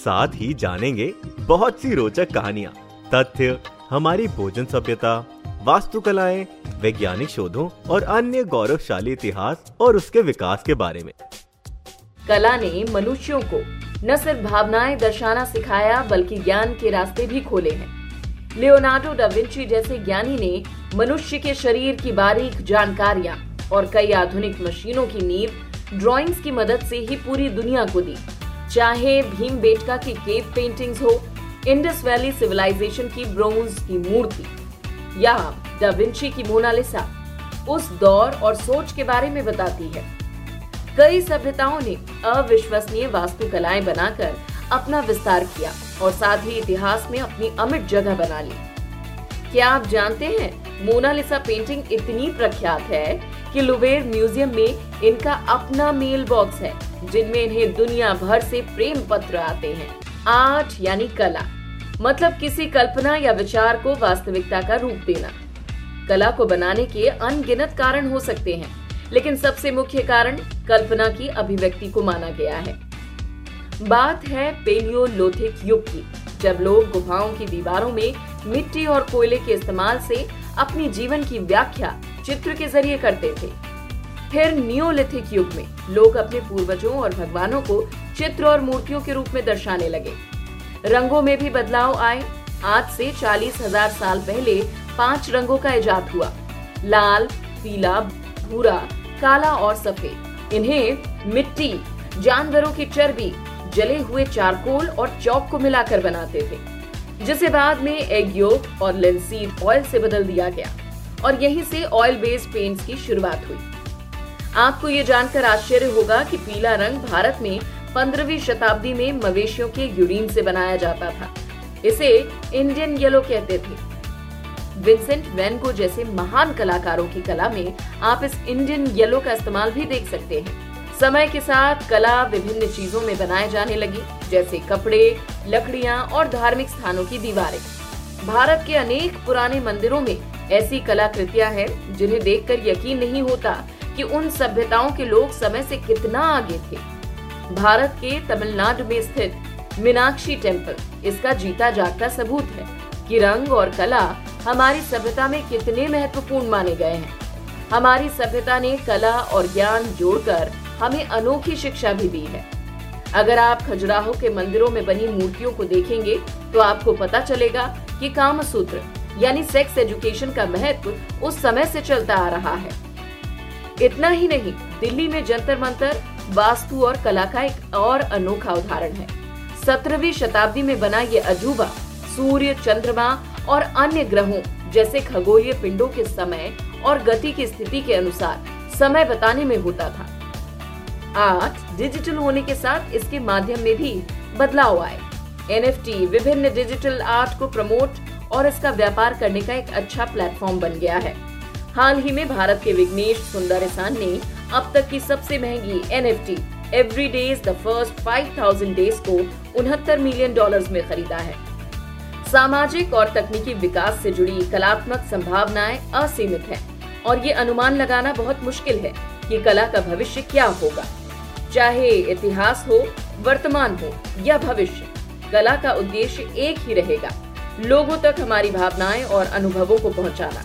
साथ ही जानेंगे बहुत सी रोचक कहानियाँ, तथ्य, हमारी भोजन सभ्यता, वास्तुकलाएँ, वैज्ञानिक शोधों और अन्य गौरवशाली इतिहास और उसके विकास के बारे में। कला ने मनुष्यों को न सिर्फ़ भावनाएँ दर्शाना सिखाया, बल्कि ज्ञान के रास्ते भी खोले हैं। लियोनार्डो डा विंची जैसे ज्ञानी ने मनुष्य के शरीर की बारीक जानकारियाँ और कई आधुनिक मशीनों की नींव ड्राइंग्स की मदद से ही पूरी दुनिया को दी। चाहे भीम बेटका की केव पेंटिंग्स हो इंडस वैली सिविलाइजेशन की ब्रोंज की मूर्ति, या दा विंची की मोनालिसा उस दौर और सोच के बारे में बताती है। कई सभ्यताओं ने अविश्वसनीय वास्तुकलाएँ बनाकर अपना विस्तार किया और साथ ही इतिहास में अपनी अमिट जगह बना ली। क्या आप जानते हैं मोनालिसा पेंटिंग इतनी प्रख्यात है कि लुबेर म्यूज़ियम में इनका अपना मेल बॉक्स है, जिनमें इन्हें दुनिया भर से प्रेम पत्र आते हैं। आर्ट यानी कला मतलब किसी कल्पना या विचार को वास्तविकता का रूप देना। कला को बनाने के अनगिनत कारण हो सकते हैं, लेकिन सबसे मुख्य कारण कल्पना की अभिव्यक्ति को माना गया है। बात है पेलियोलोथिक युग की, जब लोग गुफाओं की दीवारों में मिट्टी और कोयले के इस्तेमाल से अपनी जीवन की व्याख्या चित्र के ज़रिए करते थे। फिर नियोलिथिक युग में लोग अपने पूर्वजों और भगवानों को चित्र और मूर्तियों के रूप में दर्शाने लगे। रंगों में भी बदलाव आए। आज से चालीस हज़ार साल पहले पाँच रंगों का इजाद हुआ। लाल, पीला, भूरा, काला और सफ़ेद। इन्हें मिट्टी, जानवरों की चर्बी, जले हुए चारकोल और चौक को मिलाकर बनाते थे, जिसे बाद में एग योग और लेंसीड ऑयल से बदल दिया गया। और यहीं से ऑयल बेस्ड पेंट्स की शुरुआत हुई। आपको ये जानकर आश्चर्य होगा कि पीला रंग भारत में पंद्रहवीं शताब्दी में मवेशियों के यूरिन से बनाया जाता था। इसे इंडियन येलो कहते थे। विंसेंट वैन को जैसे महान कलाकारों की कला में आप इस इंडियन येलो का इस्तेमाल भी देख सकते हैं। समय के साथ कला विभिन्न चीज़ों में बनाए जाने लगी, जैसे कपड़े, लकड़ियाँ और धार्मिक स्थानों की दीवारें। भारत के अनेक पुराने मंदिरों में ऐसी कलाकृतियाँ हैं जिन्हें देखकर यकीन नहीं होता कि उन सभ्यताओं के लोग समय से कितना आगे थे। भारत के तमिलनाडु में स्थित मीनाक्षी टेंपल इसका जीता जागता सबूत है कि रंग और कला हमारी सभ्यता में कितने महत्वपूर्ण माने गए हैं। हमारी सभ्यता ने कला और ज्ञान जोड़कर हमें अनोखी शिक्षा भी दी है। अगर आप खजुराहो के मंदिरों में बनी मूर्तियों को देखेंगे तो आपको पता चलेगा कि काम सूत्र यानी सेक्स एजुकेशन का महत्व उस समय से चलता आ रहा है। इतना ही नहीं, दिल्ली में जंतर मंतर, वास्तु और कला का एक और अनोखा उदाहरण है। सत्रहवीं शताब्दी में बना ये अजूबा, सूर्य, चंद्रमा और अन्य ग्रहों जैसे खगोलीय पिंडों के समय और गति की स्थिति के अनुसार समय बताने में होता था। आर्ट डिजिटल होने के साथ इसके माध्यम में भी बदलाव आए। एन विभिन्न डिजिटल आर्ट को प्रमोट और इसका व्यापार करने का एक अच्छा प्लेटफॉर्म बन गया है। हाल ही में भारत के विघ्नेश सुंदरसान ने अब तक की सबसे महँगी N every days the first 5000 days को उनहत्तर मिलियन डॉलर्स में खरीदा है। सामाजिक और तकनीकी विकास से जुड़ी कलात्मक संभावनाएँ असीमित हैं और ये अनुमान लगाना बहुत मुश्किल है कि कला का भविष्य क्या होगा। चाहे इतिहास हो, वर्तमान हो या भविष्य, कला का उद्देश्य एक ही रहेगा, लोगों तक हमारी भावनाएँ और अनुभवों को पहुंचाना।